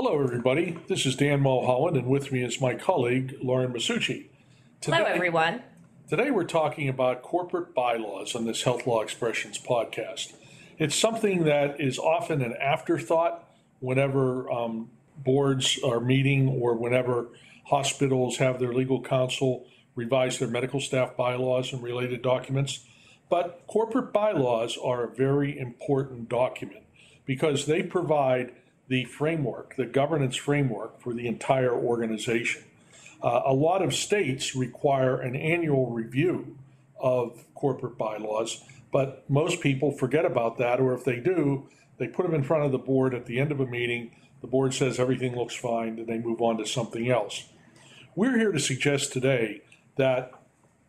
Hello, everybody. This is Dan Mulholland, and with me is my colleague, Lauren Masucci. Hello, everyone. Today, we're talking about corporate bylaws on this Health Law Expressions podcast. It's something that is often an afterthought whenever um, boards are meeting or whenever hospitals have their legal counsel revise their medical staff bylaws and related documents. But corporate bylaws are a very important document because they provide the framework, the governance framework for the entire organization. Uh, a lot of states require an annual review of corporate bylaws, but most people forget about that, or if they do, they put them in front of the board at the end of a meeting. The board says everything looks fine, and they move on to something else. We're here to suggest today that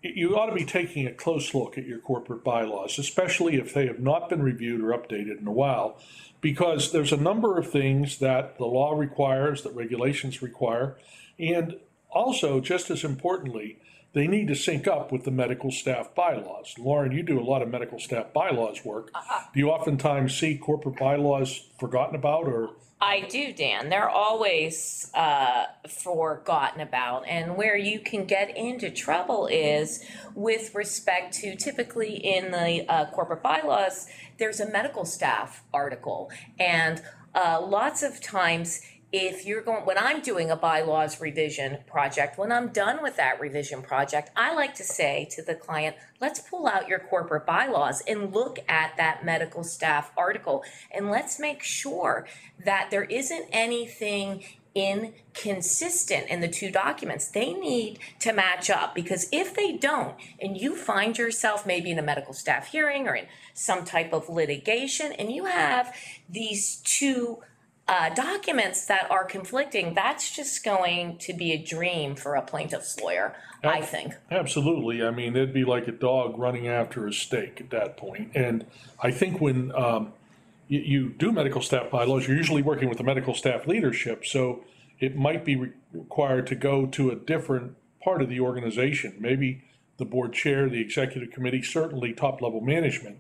you ought to be taking a close look at your corporate bylaws, especially if they have not been reviewed or updated in a while, because there's a number of things that the law requires, that regulations require, and also, just as importantly, they need to sync up with the medical staff bylaws. Lauren, you do a lot of medical staff bylaws work. Uh-huh. Do you oftentimes see corporate bylaws forgotten about or I do, Dan. They're always uh, forgotten about. And where you can get into trouble is with respect to typically in the uh, corporate bylaws, there's a medical staff article. And uh, lots of times, if you're going, when I'm doing a bylaws revision project, when I'm done with that revision project, I like to say to the client, let's pull out your corporate bylaws and look at that medical staff article. And let's make sure that there isn't anything inconsistent in the two documents. They need to match up because if they don't, and you find yourself maybe in a medical staff hearing or in some type of litigation, and you have these two uh, documents that are conflicting, that's just going to be a dream for a plaintiff's lawyer, I think. Absolutely. I mean, it'd be like a dog running after a steak at that point. And I think when um, you, you do medical staff bylaws, you're usually working with the medical staff leadership. So it might be re- required to go to a different part of the organization, maybe the board chair, the executive committee, certainly top level management,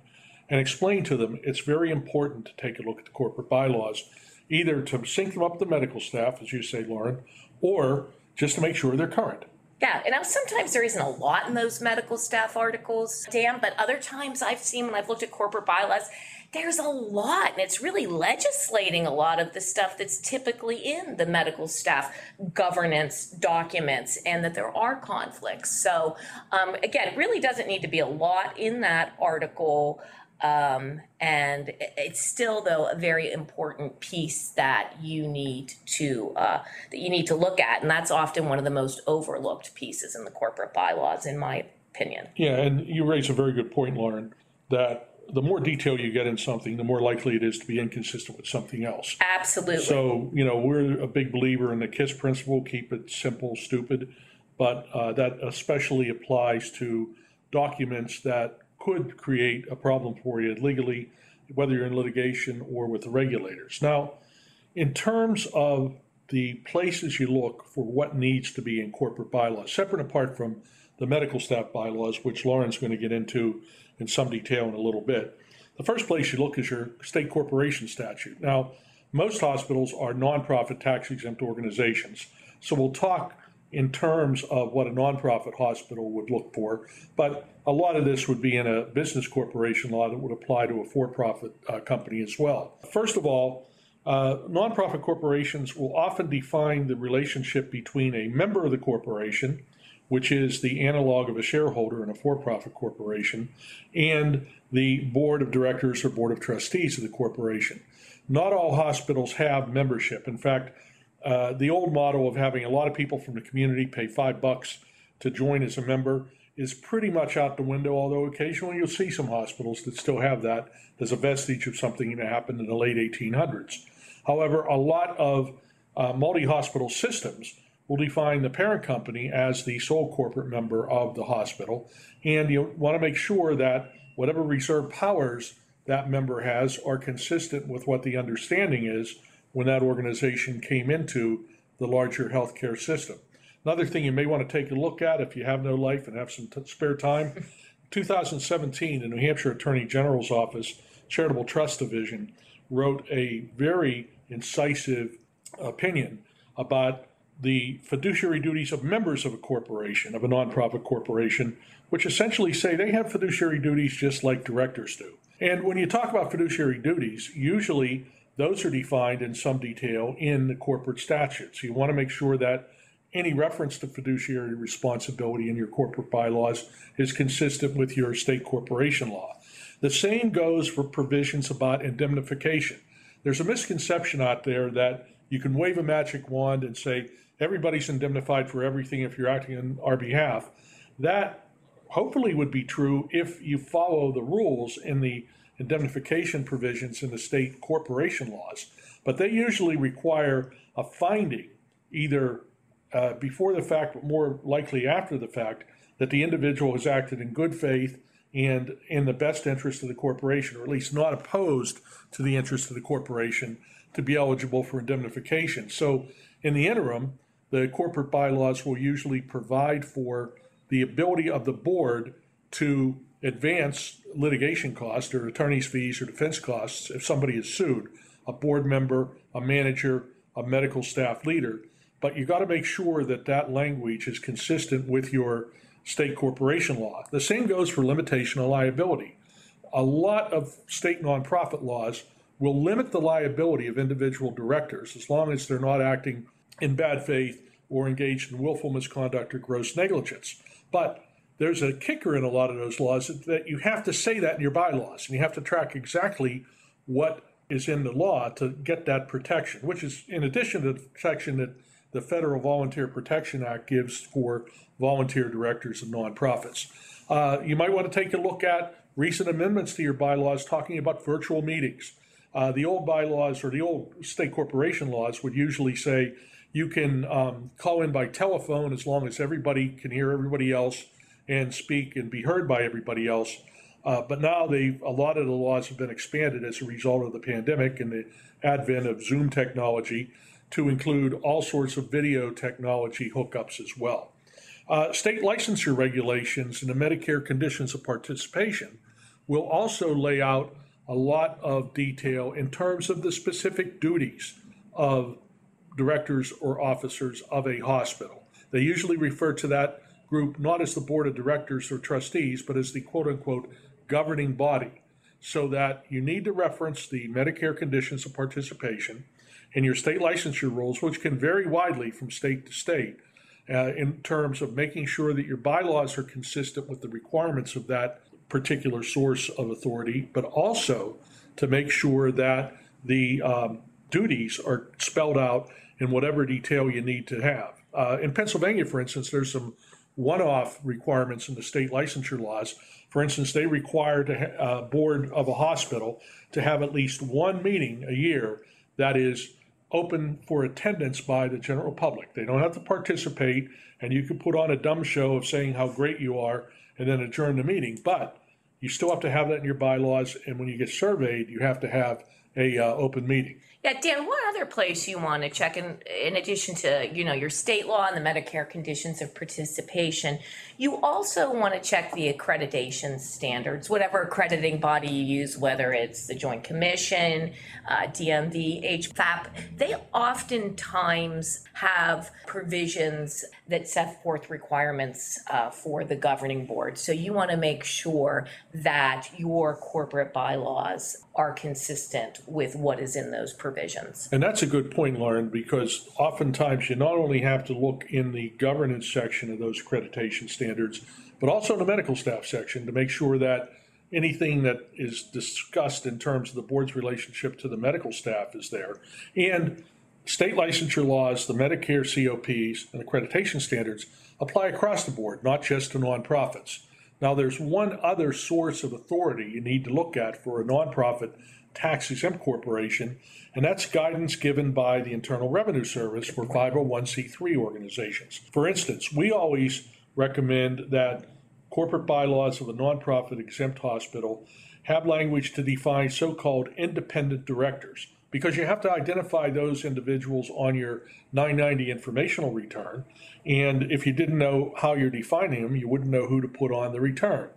and explain to them it's very important to take a look at the corporate bylaws either to sync them up with the medical staff, as you say, Lauren, or just to make sure they're current. Yeah, and sometimes there isn't a lot in those medical staff articles, Dan, but other times I've seen when I've looked at corporate bylaws, there's a lot, and it's really legislating a lot of the stuff that's typically in the medical staff governance documents, and that there are conflicts. So, um, again, it really doesn't need to be a lot in that article. Um, and it's still though a very important piece that you need to uh, that you need to look at, and that's often one of the most overlooked pieces in the corporate bylaws, in my opinion. Yeah, and you raise a very good point, Lauren, that the more detail you get in something, the more likely it is to be inconsistent with something else. Absolutely. So, you know, we're a big believer in the KISS principle keep it simple, stupid. But uh, that especially applies to documents that could create a problem for you legally, whether you're in litigation or with the regulators. Now, in terms of the places you look for what needs to be in corporate bylaws, separate apart from the medical staff bylaws, which Lauren's going to get into in some detail in a little bit. The first place you look is your state corporation statute. Now, most hospitals are nonprofit tax exempt organizations. So we'll talk in terms of what a nonprofit hospital would look for, but a lot of this would be in a business corporation law that would apply to a for profit uh, company as well. First of all, uh, nonprofit corporations will often define the relationship between a member of the corporation which is the analog of a shareholder in a for profit corporation, and the board of directors or board of trustees of the corporation. Not all hospitals have membership. In fact, uh, the old model of having a lot of people from the community pay five bucks to join as a member is pretty much out the window, although occasionally you'll see some hospitals that still have that as a vestige of something that happened in the late 1800s. However, a lot of uh, multi hospital systems will define the parent company as the sole corporate member of the hospital. And you want to make sure that whatever reserve powers that member has are consistent with what the understanding is when that organization came into the larger healthcare system. Another thing you may want to take a look at if you have no life and have some t- spare time 2017, the New Hampshire Attorney General's Office Charitable Trust Division wrote a very incisive opinion about the fiduciary duties of members of a corporation, of a nonprofit corporation, which essentially say they have fiduciary duties just like directors do. And when you talk about fiduciary duties, usually those are defined in some detail in the corporate statutes. You want to make sure that any reference to fiduciary responsibility in your corporate bylaws is consistent with your state corporation law. The same goes for provisions about indemnification. There's a misconception out there that you can wave a magic wand and say, everybody's indemnified for everything if you're acting on our behalf. That hopefully would be true if you follow the rules in the indemnification provisions in the state corporation laws. But they usually require a finding, either uh, before the fact, but more likely after the fact, that the individual has acted in good faith and in the best interest of the corporation, or at least not opposed to the interest of the corporation to be eligible for indemnification. So, in the interim, the corporate bylaws will usually provide for the ability of the board to advance litigation costs or attorney's fees or defense costs if somebody is sued, a board member, a manager, a medical staff leader. But you got to make sure that that language is consistent with your state corporation law. The same goes for limitation of liability. A lot of state nonprofit laws will limit the liability of individual directors as long as they're not acting in bad faith or engaged in willful misconduct or gross negligence. But there's a kicker in a lot of those laws that you have to say that in your bylaws and you have to track exactly what is in the law to get that protection, which is in addition to the protection that the Federal Volunteer Protection Act gives for volunteer directors of nonprofits. Uh, you might want to take a look at recent amendments to your bylaws talking about virtual meetings. Uh, the old bylaws or the old state corporation laws would usually say you can um, call in by telephone as long as everybody can hear everybody else and speak and be heard by everybody else. Uh, but now they a lot of the laws have been expanded as a result of the pandemic and the advent of Zoom technology to include all sorts of video technology hookups as well. Uh, state licensure regulations and the Medicare conditions of participation will also lay out a lot of detail in terms of the specific duties of directors or officers of a hospital. They usually refer to that group not as the board of directors or trustees, but as the quote unquote governing body. So that you need to reference the Medicare conditions of participation in your state licensure rules, which can vary widely from state to state, uh, in terms of making sure that your bylaws are consistent with the requirements of that particular source of authority, but also to make sure that the um, duties are spelled out in whatever detail you need to have. Uh, in Pennsylvania, for instance, there's some one-off requirements in the state licensure laws. For instance, they require a uh, board of a hospital to have at least one meeting a year that is open for attendance by the general public. They don't have to participate, and you can put on a dumb show of saying how great you are and then adjourn the meeting. But you still have to have that in your bylaws, and when you get surveyed, you have to have a uh, open meeting. Yeah, Dan, what other place you want to check in, in addition to, you know, your state law and the Medicare conditions of participation, you also want to check the accreditation standards, whatever accrediting body you use, whether it's the Joint Commission, uh, DNV, HFAP, they oftentimes have provisions that set forth requirements uh, for the governing board. So you want to make sure that your corporate bylaws are consistent with what is in those provisions. And that's a good point, Lauren, because oftentimes you not only have to look in the governance section of those accreditation standards, but also in the medical staff section to make sure that anything that is discussed in terms of the board's relationship to the medical staff is there. And state licensure laws, the Medicare COPs, and accreditation standards apply across the board, not just to nonprofits. Now, there's one other source of authority you need to look at for a nonprofit tax exempt corporation, and that's guidance given by the Internal Revenue Service for 501c3 organizations. For instance, we always recommend that corporate bylaws of a nonprofit exempt hospital have language to define so called independent directors because you have to identify those individuals on your 990 informational return. And if you didn't know how you're defining them, you wouldn't know who to put on the return.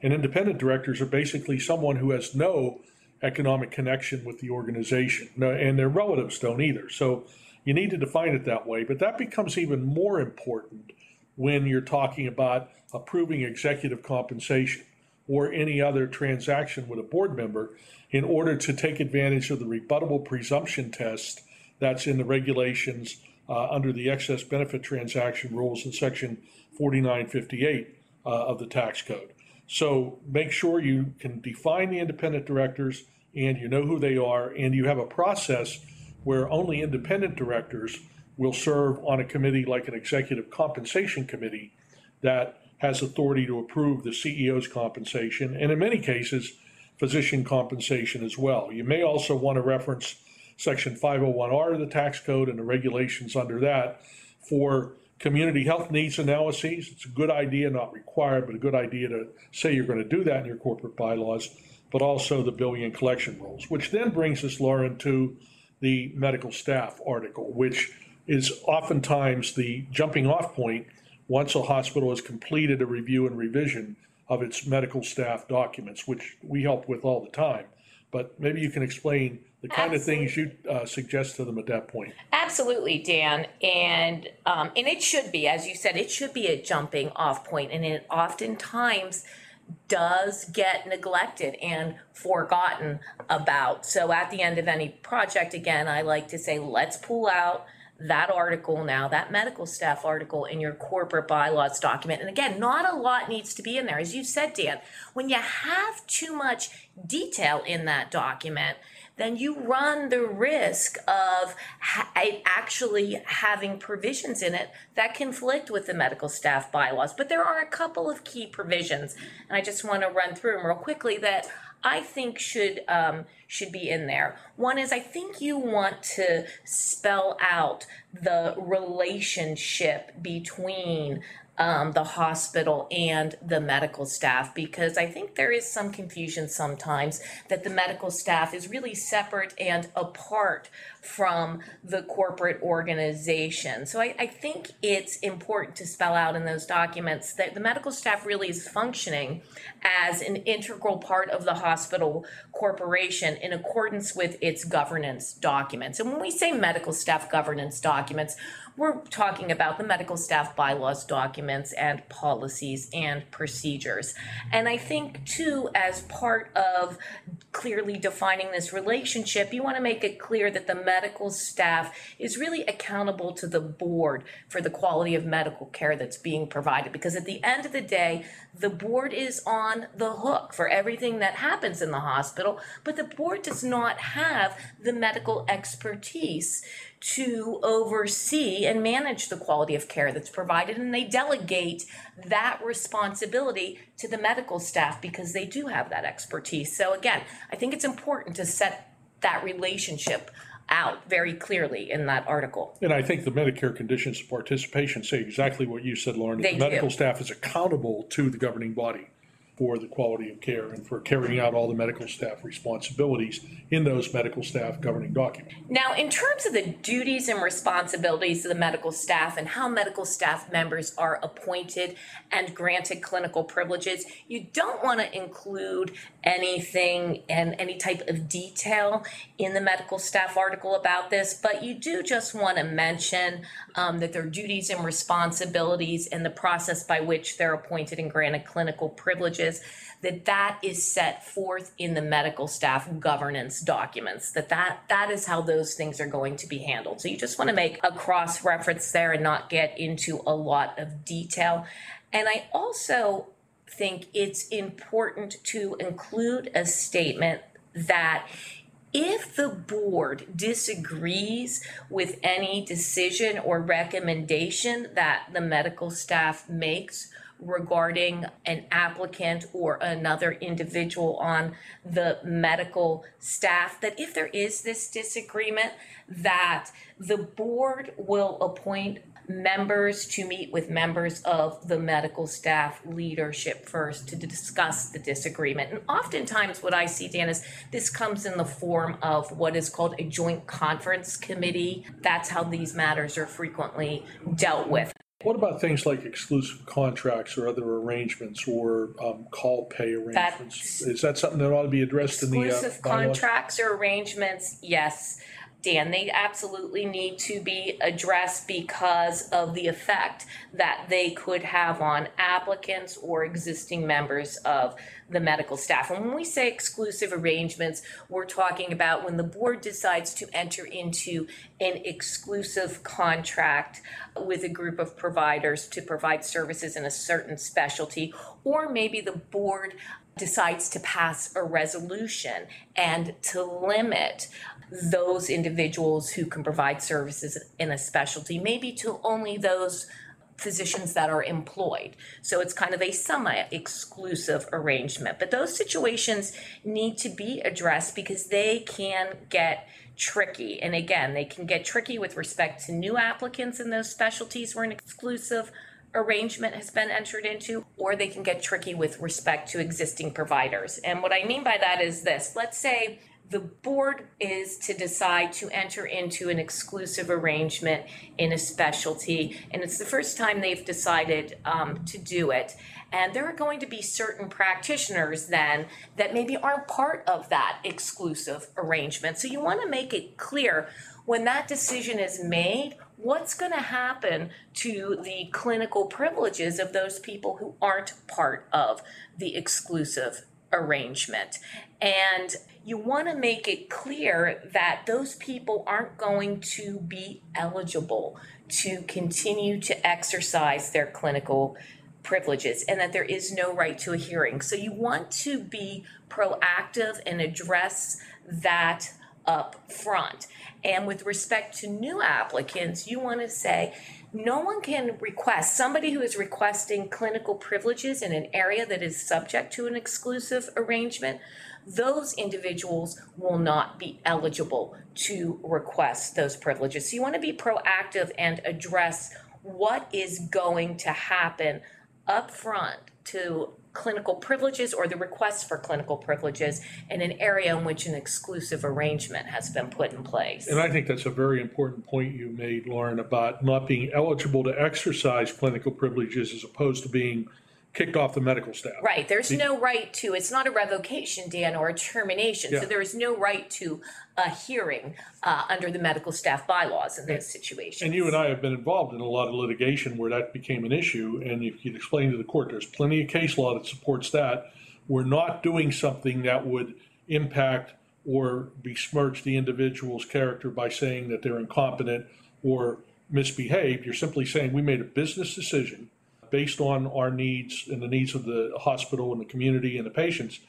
And independent directors are basically someone who has no economic connection with the organization, and their relatives don't either. So you need to define it that way, but that becomes even more important when you're talking about approving executive compensation or any other transaction with a board member in order to take advantage of the rebuttable presumption test that's in the regulations uh, under the excess benefit transaction rules in section 4958 uh, of the tax code. So make sure you can define the independent directors and you know who they are, and you have a process where only independent directors will serve on a committee like an executive compensation committee that has authority to approve the CEO's compensation, and in many cases, physician compensation as well. You may also want to reference Section 501R of the tax code and the regulations under that for community health needs analyses. It's a good idea, not required, but a good idea to say you're going to do that in your corporate bylaws, but also the billing and collection rules, which then brings us, Lauren, to the medical staff article, which is oftentimes the jumping off point once a hospital has completed a review and revision of its medical staff documents, which we help with all the time. But maybe you can explain the kind of things you uh, suggest to them at that point. Absolutely, Dan, and um, and it should be, as you said, it should be a jumping off point, and it oftentimes does get neglected and forgotten about. So at the end of any project, again, I like to say, let's pull out that article now, that medical staff article in your corporate bylaws document. And again, not a lot needs to be in there. As you said, Dan, when you have too much detail in that document, then you run the risk of ha- actually having provisions in it that conflict with the medical staff bylaws. But there are a couple of key provisions, and I just want to run through them real quickly that I think should um, should be in there. One is I think you want to spell out the relationship between um, the hospital and the medical staff because I think there is some confusion sometimes that the medical staff is really separate and apart from the corporate organization. So I, I think it's important to spell out in those documents that the medical staff really is functioning as an integral part of the hospital corporation in accordance with its governance documents. And when we say medical staff governance documents, we're talking about the medical staff bylaws documents and policies and procedures. And I think, too, as part of clearly defining this relationship, you want to make it clear that the medical staff is really accountable to the board for the quality of medical care that's being provided. Because at the end of the day, the board is on the hook for everything that happens in the hospital, but the board does not have the medical expertise to oversee and manage the quality of care that's provided, and they delegate that responsibility to the medical staff because they do have that expertise. So, again, I think it's important to set that relationship out very clearly in that article. And I think the Medicare conditions of participation say exactly what you said, Lauren. They The medical do. staff is accountable to the governing body for the quality of care and for carrying out all the medical staff responsibilities in those medical staff governing documents. Now, in terms of the duties and responsibilities of the medical staff and how medical staff members are appointed and granted clinical privileges, you don't want to include anything and any type of detail in the medical staff article about this, but you do just want to mention um, that their duties and responsibilities and the process by which they're appointed and granted clinical privileges that that is set forth in the medical staff governance documents that that that is how those things are going to be handled. So you just want to make a cross reference there and not get into a lot of detail. And i also think it's important to include a statement that if the board disagrees with any decision or recommendation that the medical staff makes regarding an applicant or another individual on the medical staff, that if there is this disagreement, that the board will appoint members to meet with members of the medical staff leadership first to discuss the disagreement. And oftentimes, what I see, Dan, is this comes in the form of what is called a joint conference committee. That's how these matters are frequently dealt with. What about things like exclusive contracts or other arrangements or um, call pay arrangements? That's- Is that something that ought to be addressed in the uh, Exclusive bylaws? contracts or arrangements, yes. Dan, they absolutely need to be addressed because of the effect that they could have on applicants or existing members of the medical staff. And when we say exclusive arrangements, we're talking about when the board decides to enter into an exclusive contract with a group of providers to provide services in a certain specialty, or maybe the board decides to pass a resolution and to limit those individuals who can provide services in a specialty, maybe to only those physicians that are employed. So it's kind of a semi-exclusive arrangement. But those situations need to be addressed because they can get tricky. And again, they can get tricky with respect to new applicants in those specialties where an exclusive arrangement has been entered into, or they can get tricky with respect to existing providers. And what I mean by that is this let's say the board is to decide to enter into an exclusive arrangement in a specialty, and it's the first time they've decided um, to do it. And there are going to be certain practitioners then that maybe aren't part of that exclusive arrangement. So you want to make it clear when that decision is made, what's going to happen to the clinical privileges of those people who aren't part of the exclusive arrangement. And you want to make it clear that those people aren't going to be eligible to continue to exercise their clinical privileges and that there is no right to a hearing. So you want to be proactive and address that up front. And with respect to new applicants, you want to say, no one can request, somebody who is requesting clinical privileges in an area that is subject to an exclusive arrangement, those individuals will not be eligible to request those privileges. So you want to be proactive and address what is going to happen up front to clinical privileges or the request for clinical privileges in an area in which an exclusive arrangement has been put in place. And I think that's a very important point you made, Lauren, about not being eligible to exercise clinical privileges as opposed to being kicked off the medical staff. Right, there's no right to, it's not a revocation, Dan, or a termination. Yeah. So there is no right to a hearing uh, under the medical staff bylaws in those situations. And you and I have been involved in a lot of litigation where that became an issue, and if you'd explain to the court, there's plenty of case law that supports that. We're not doing something that would impact or besmirch the individual's character by saying that they're incompetent or misbehaved. You're simply saying we made a business decision based on our needs and the needs of the hospital and the community and the patients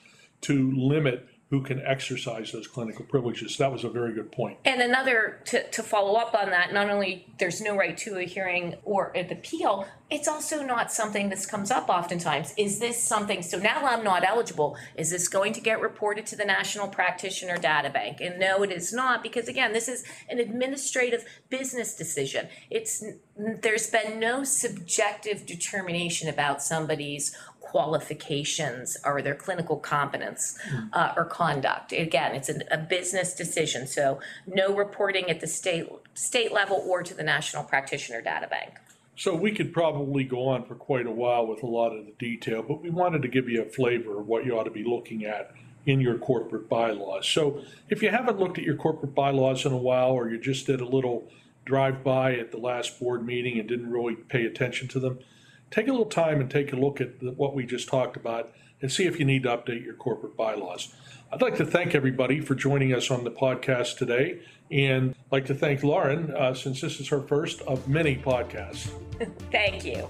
to limit who can exercise those clinical privileges. That was a very good point. And another, to, to follow up on that, not only there's no right to a hearing or an appeal, it's also not something this comes up oftentimes. Is this something, so now I'm not eligible, is this going to get reported to the National Practitioner Data Bank? And no, it is not, because again, this is an administrative business decision. It's, there's been no subjective determination about somebody's qualifications or their clinical competence uh, or conduct. Again, it's a, a business decision, so no reporting at the state state level or to the National Practitioner Data Bank. So we could probably go on for quite a while with a lot of the detail, but we wanted to give you a flavor of what you ought to be looking at in your corporate bylaws. So if you haven't looked at your corporate bylaws in a while, or you just did a little drive-by at the last board meeting and didn't really pay attention to them, take a little time and take a look at the- what we just talked about and see if you need to update your corporate bylaws. I'd like to thank everybody for joining us on the podcast today, and like to thank Lauren, uh, since this is her first of many podcasts. Thank you.